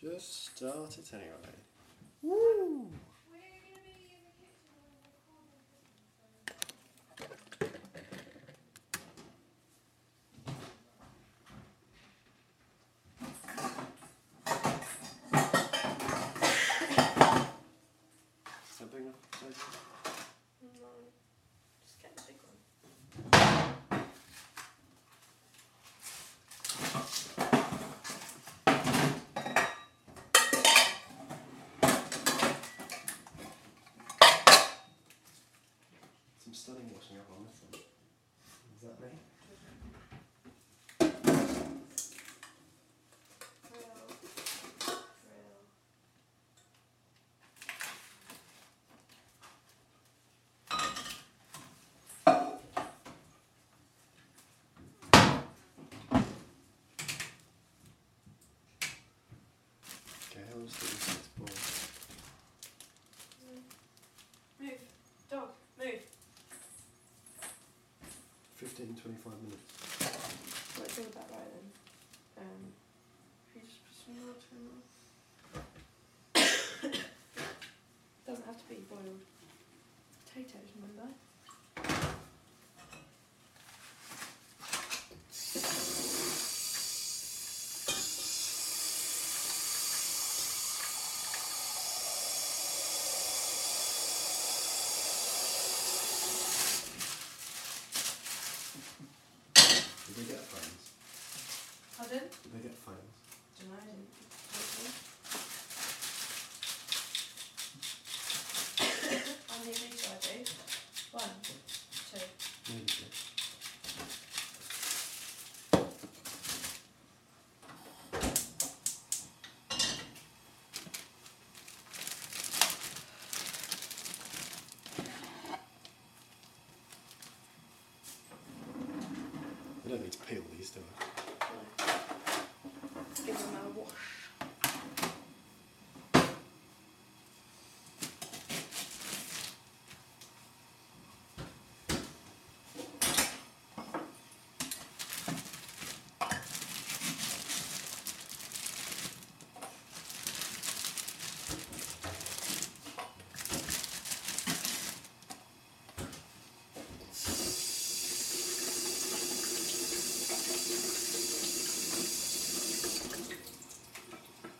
Just start it anyway. Woo! Something? No. Just get the big one. Some stunning washing up on this one. Is that me? Okay, how was the six ball? Move. Dog. Move. 15, 25 minutes. What's all about that right then? Um, if you just put some water in there. Doesn't have to be boiled potatoes, remember? Did they get phones? Pardon? Did they get phones? Don't know, I didn't talk to them. On the Lisa I do. One, two. Maybe two. I don't need to peel these, do I? Give them a wash.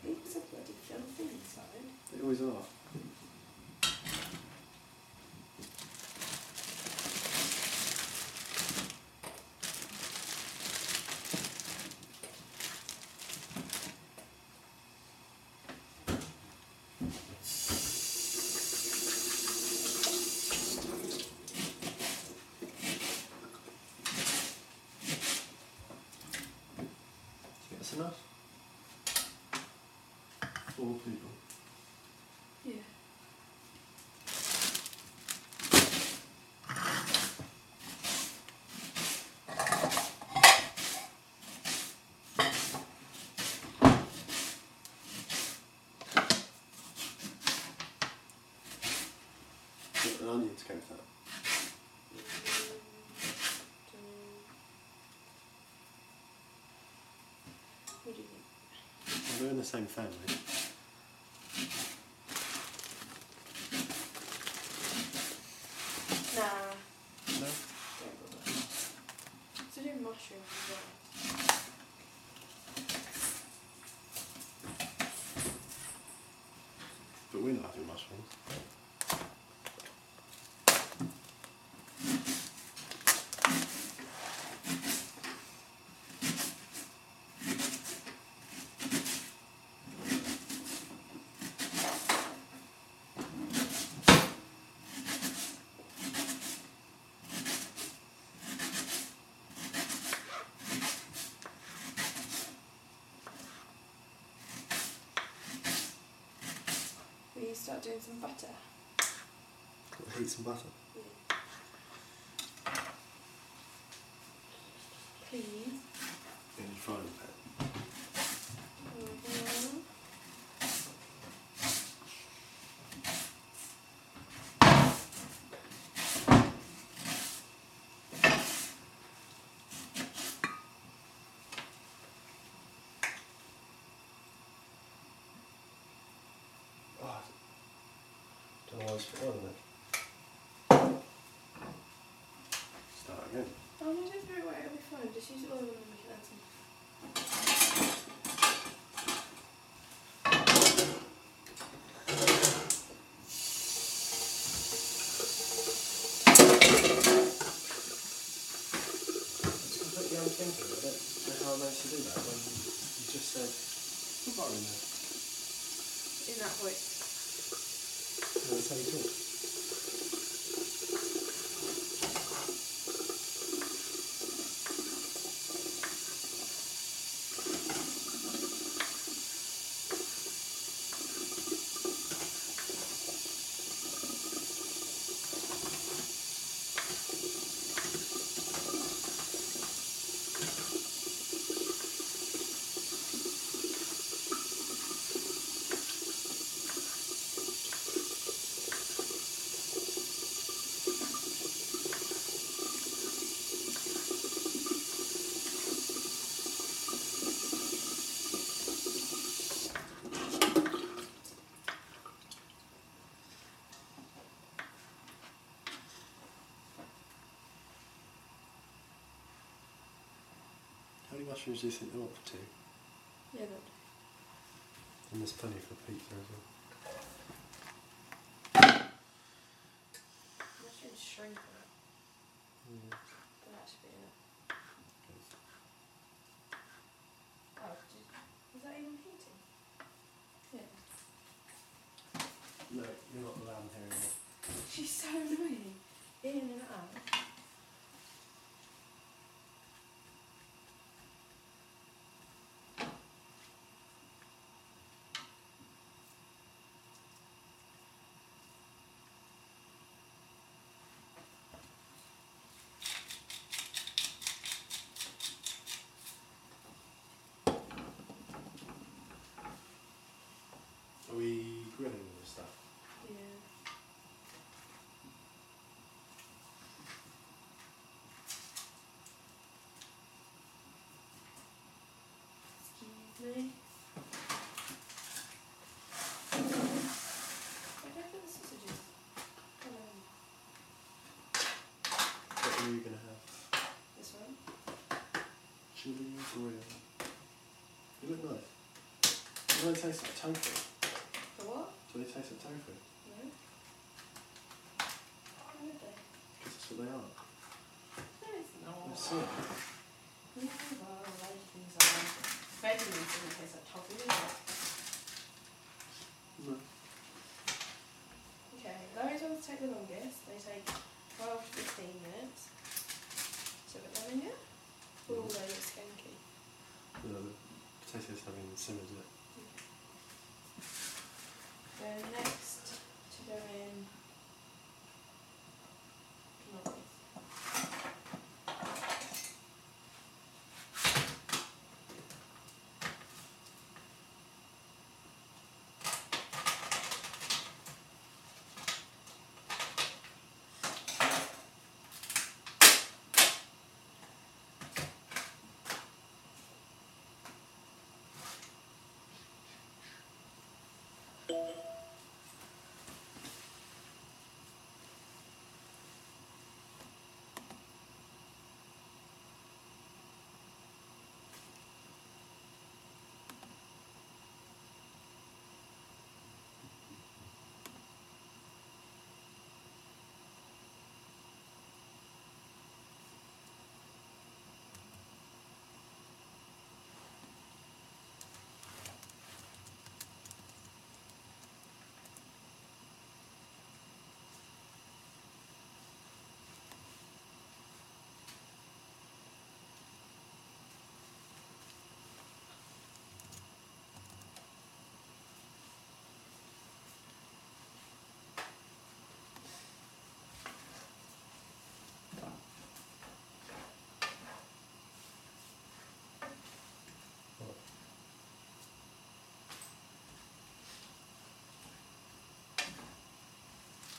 These are bloody filthy inside. They always are. That's enough. Four people. Yeah. Got an onion to go with that. What do you think? Well, they're in the same family. Nah, No? don't bother. So do mushrooms as well. But we're not having mushrooms. Start doing some butter? Got heat some butter. Please. In your frying pan. Miles per hour, isn't it? Start again. Oh, no, don't throw it away, it'll be fine. Just use oil and then we can add some. It's completely unthinkable. I don't know how I managed to do that when you just said, put butter in there. In that voice. That's how you talk. How many mushrooms do you think they want for two? Yeah, that. And there's plenty for pizza as well. Mushrooms shrink it. Mm. But that should be it. Oh, did, was that even heating? Yeah. No, you're not allowed here anymore. She's so annoying. In and out. Are we grilling all this stuff? Yeah. Excuse me. Where did I put the sausages? Um, What are you going to have? this one. Chili grill. You look nice. Do they taste like tofu? The what? Do they taste like tofu? No. Why would they? Because that's what they are. No, it's not. They're soy. Yeah, well, doesn't taste like tofu, does it? No. Okay, those ones take the longest. They take 12 to 15 minutes. So put them in here. Oh, they look skanky. No, the potatoes having simmered yet. Then next to go in cannolis.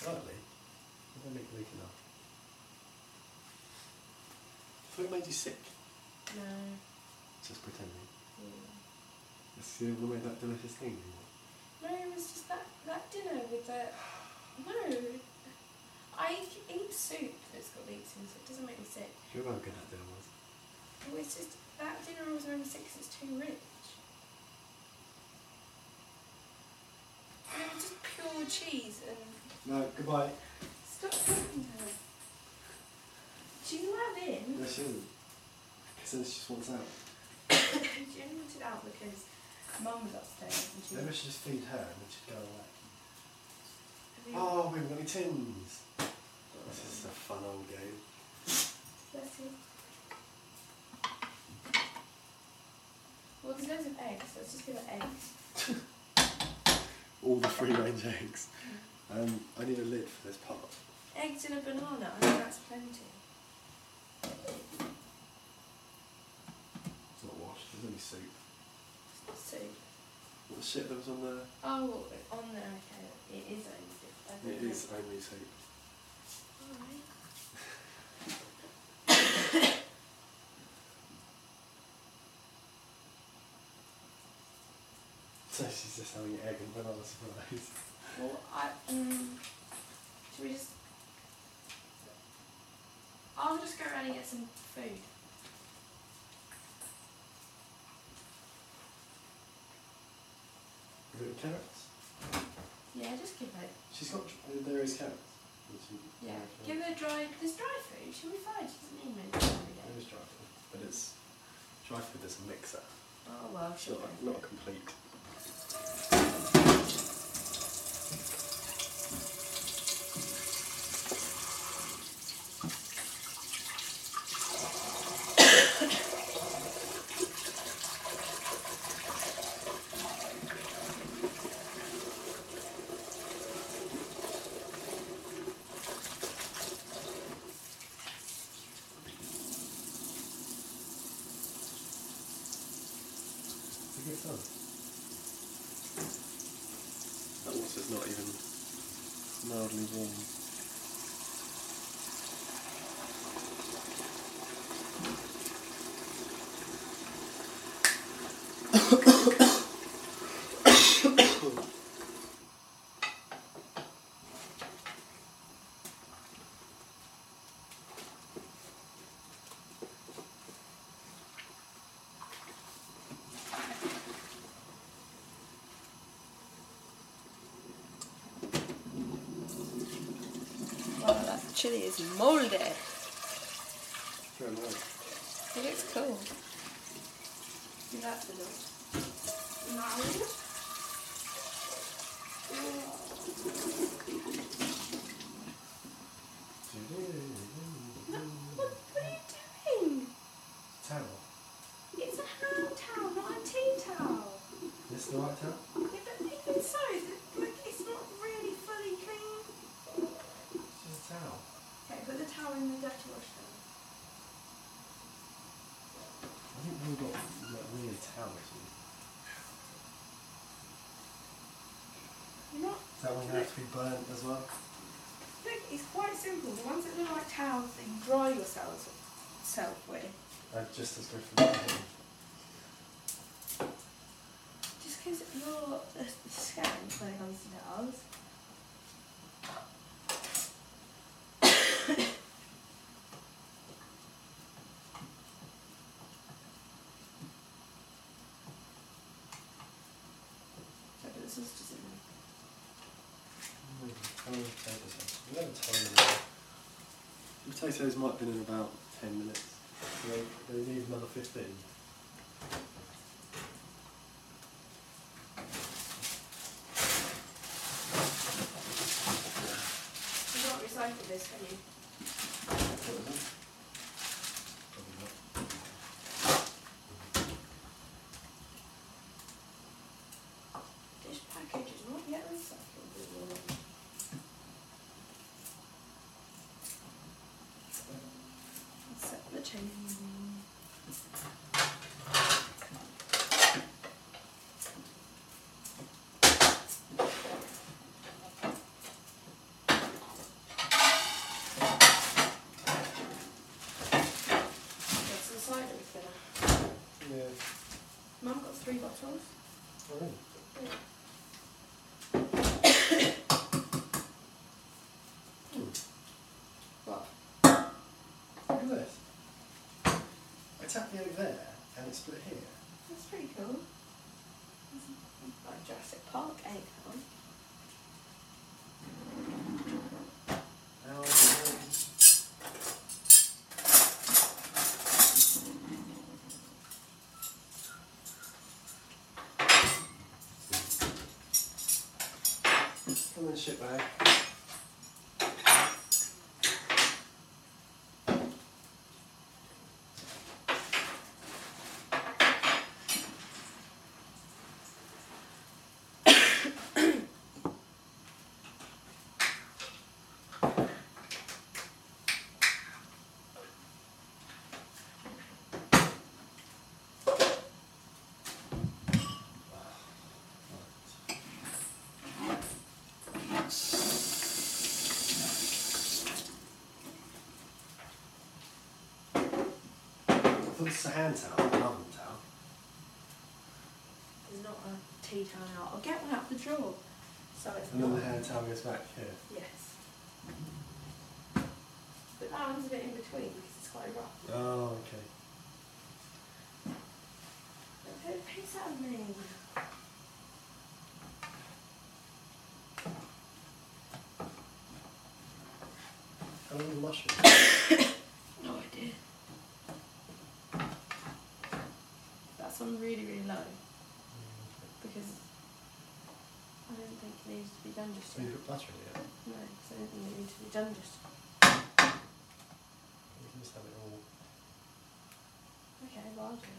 Slightly. I don't make leak enough. I it made you sick. No. Just pretending. Yeah. It's the made that delicious thing. No, it was just that, that dinner with the No. I eat soup that's got leeks in, so it doesn't make me sick. You're not good at dinner was. Well, it's just that dinner always made me sick 'cause it's too rich. And it was just pure cheese and No, goodbye. stop talking to her. Do you have in? No, she isn't. Because then she just wants out. she only wanted out because mum was upstairs and she Maybe I should just feed her and then she'd go away. Have you- Oh, we haven't got any tins. This is a fun old game. Bless you. Well, there's loads of eggs, so let's just give her eggs. All the free range eggs. Um, I need a lid for this pot. Eggs and a banana, I think that's plenty. It's not washed, there's only soup. Soup. What the shit that was on there? Oh, on there, okay. It is only soup. It is only soup. Alright. So she's just having egg and banana surprise. Well, I, um, should we just. I'll just go around and get some food. You got carrots? Yeah, just give her. She's got, uh, there is carrots. Yeah, give her dry. There's dry food. She'll be fine. She doesn't need many every There day. is dry food, but it's dry food that's a mixer. Oh well, she'll not, not complete. It's a good song. Not even mildly warm. Wow, that chili is mouldy. It looks cool. You like the look. No. What, what are you doing? Towel. It's a hand towel, not a tea towel. This the right towel? Yeah, but even so, the- like, it's not really fully clean. It's just a towel. Okay, put the towel in the dirty wash then. I think we've got like weird towels. here. You're not. Is that one going to be burnt as well? Look, it's quite simple. The ones that look like towels that you dry yourself self with. Uh, just as good for me. Just because you're a when it comes to towels. So put the sausages in there. How many potatoes? have- We haven't told them. The potatoes might have been in about 10 minutes. So they, they need another 15. You can't recycle this, can you? Yeah. Mum got three bottles. Oh, really? Yeah. Hmm. What? Look at this. Tap the oak there and it's split here. That's pretty cool. Like Jurassic Park egg on. How um, Come on, shit bag. I thought this a hand towel, not an oven towel. There's not a tea towel out. I'll get one out of the drawer. So it's And then the hand towel goes back here. Yes. But that one's a bit in between because it's quite rough. Oh, okay. Don't piss out of me. How long the mushroom? No idea. That's on really, really low because I don't think it needs to be done just So you yet. put butter in it? No, because I don't think it needs to be done just. You can just have it all. Okay, well, I'll do it.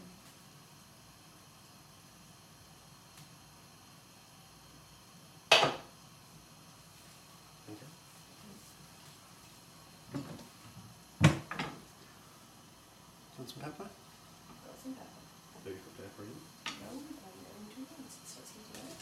Okay. Do you want some pepper? Got some pepper. No, you've got pepper in. No, I'm going to once. It's what's he doing.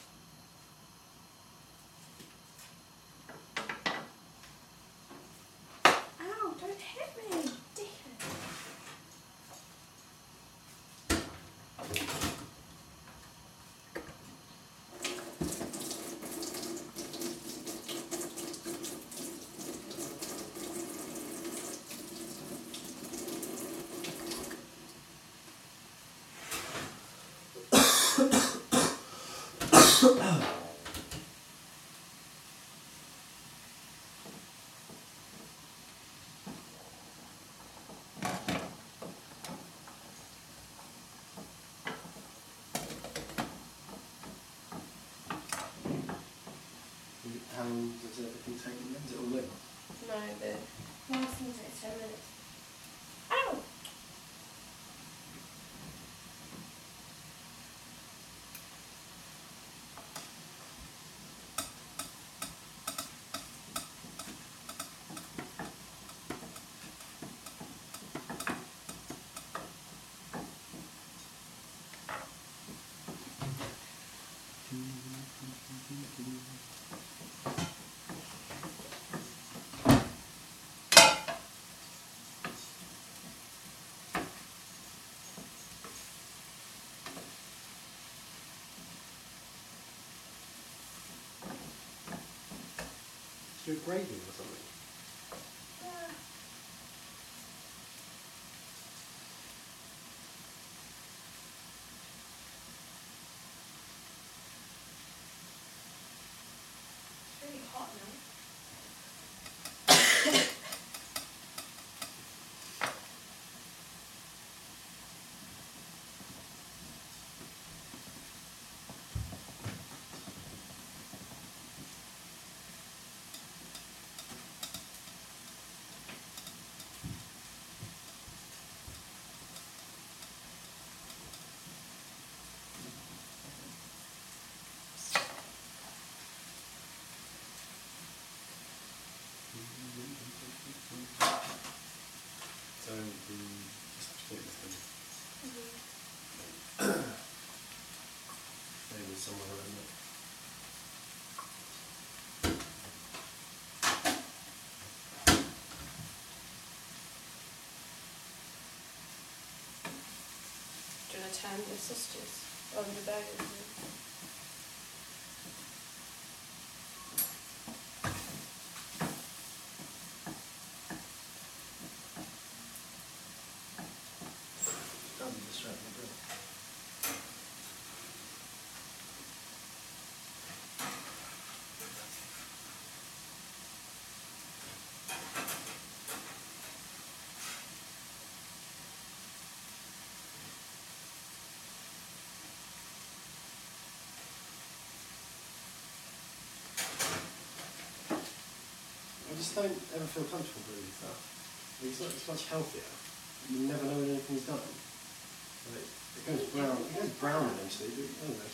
Uh, How long does everything take in the end? Is it all in? No, the last thing takes 10 minutes. Ow! Do gravy or something? Ah. It's really hot now. So the just have to take this thing. Mm-hmm. Maybe somewhere around it. Turn the sisters on the burgers? Just don't ever feel comfortable doing stuff. It's, not, it's much healthier. You never know when anything's done. Like, it goes brown. It goes brown eventually. But, I don't know.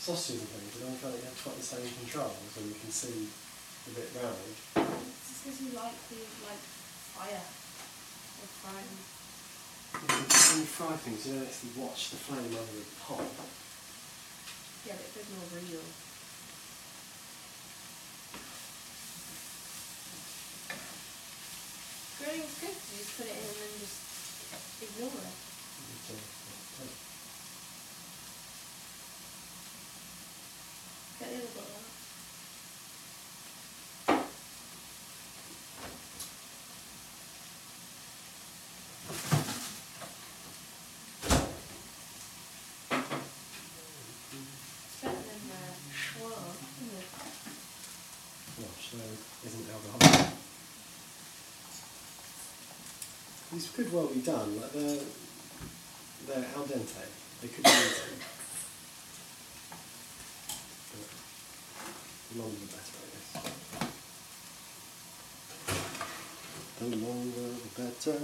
Sausages and things. I don't feel like you have quite the same control as when you can see a bit round. It's because you like the like fire or frying. When you fry things, you don't actually watch the flame over the pot. Yeah, but it feels more real. Grilling's good you just put it in and then just ignore it. It's, uh, uh, Get the other bottle out. It's better than uh, Schwab, isn't it? Well, Schnell isn't alcoholic. These could well be done. Like they're they're al dente. They could be eaten. The longer the better, I guess. The longer the better.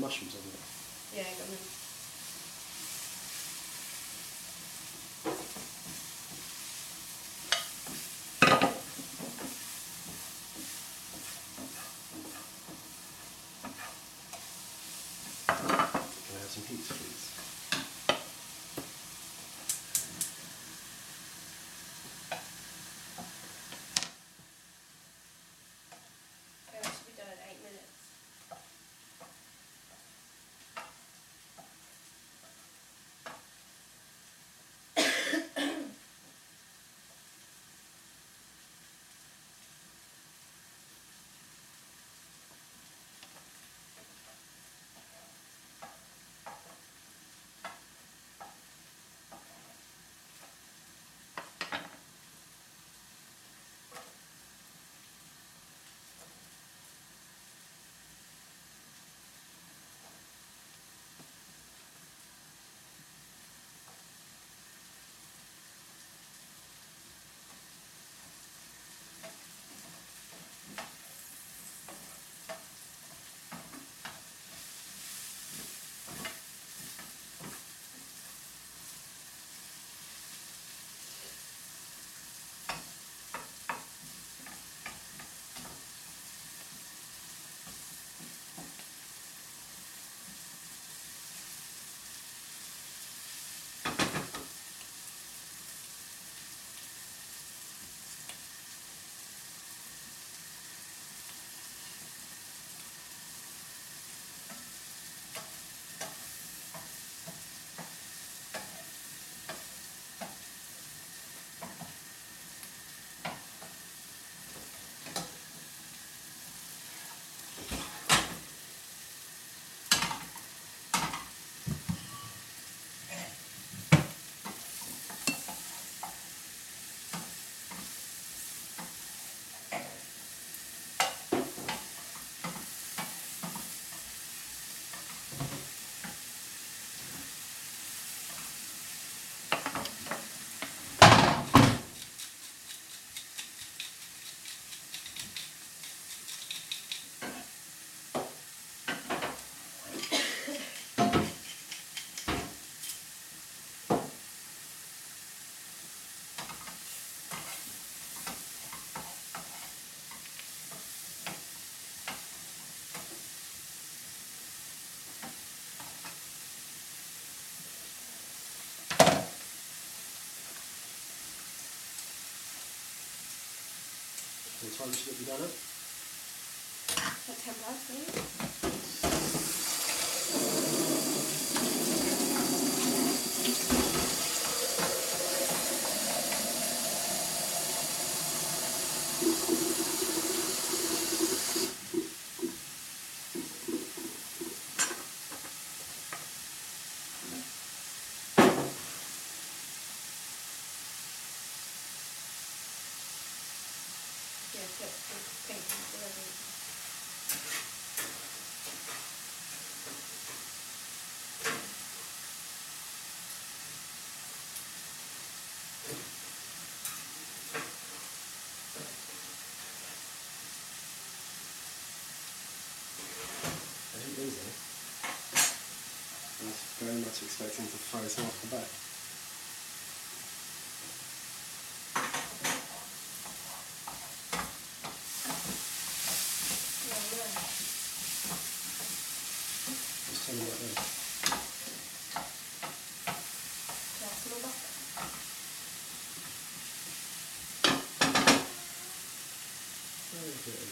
Mushrooms on it. Yeah, I got them. Can I have some pizza, please? Time should it done ten past, expecting to throw some off the back. No, no. Just tell me what those. That's my butter. Very good.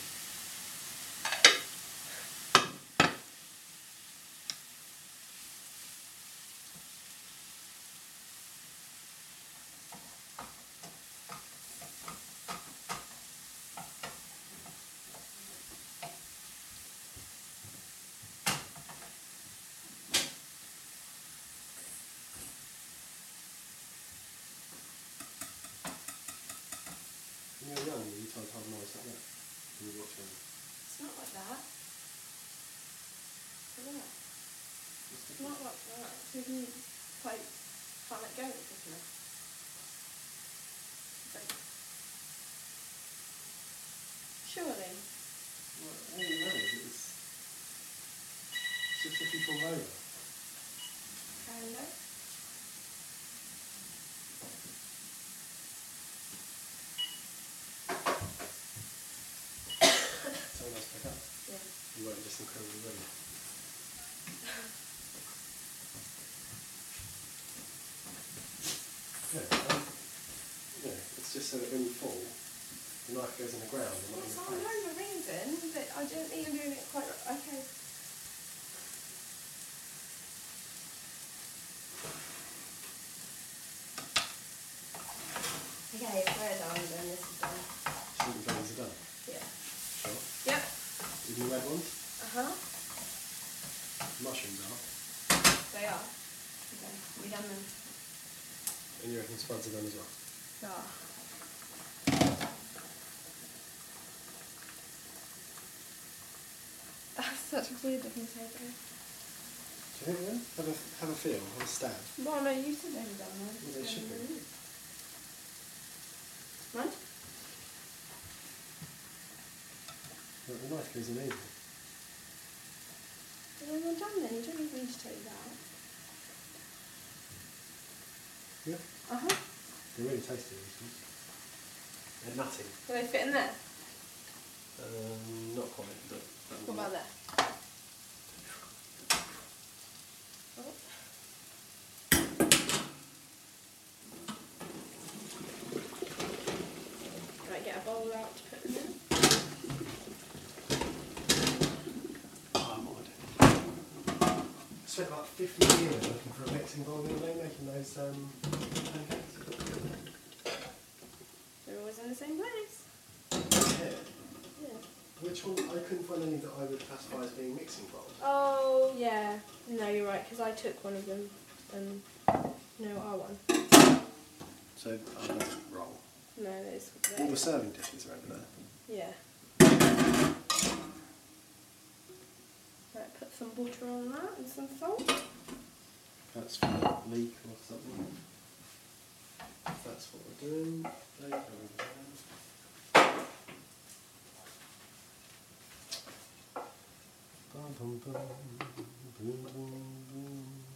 When you were young, you told Tom Morris like that. When you watch him. It's not like that. Look at that. What's It's the- not like that. So you quite can't let go of it, isn't it? Surely. Well, all you know is it's, just you fall over. Someone else pick up. Yeah. You weren't just incredibly ready. Yeah, um, yeah, it's just so that when you fall, the knife goes in the ground and Yes, I know the reason, but I don't think you're doing it quite right. Okay. Okay, where are we then? This is done. Shooting blades are done. Yeah. Sure. Yep. Even the red ones? Uh huh. Mushrooms are. They are. Okay. We done them. And you reckon spuds are done as well? Yeah. That's such a weird looking tape. Do you think then? Have a, have a feel, have a stab. Well, no, you said they were done. right? Well, they should be. Right? But the knife goes in easy. Well, then we're done then. You don't need me to tell you that. Yeah. Uh huh. They're really tasty, these ones. They're nutty. Do they fit in there? Um, not quite, but... What about there? Oh. Right, get a bowl out to put them in. Oh, I'm. I spent about 50 years looking for a mixing bowl the other day making those um, pancakes. They're always in the same place. Yeah. Yeah. Which one? I couldn't find any that I would classify as being mixing bowls. Oh, yeah. No, you're right, because I took one of them and no, our one. So, oh, that's wrong. No, it's All the serving dishes are over there. Yeah. Right, put some butter on that and some salt. That's for a leek or something. That's what we're doing. Leek over there. 덤덤 붕붕붕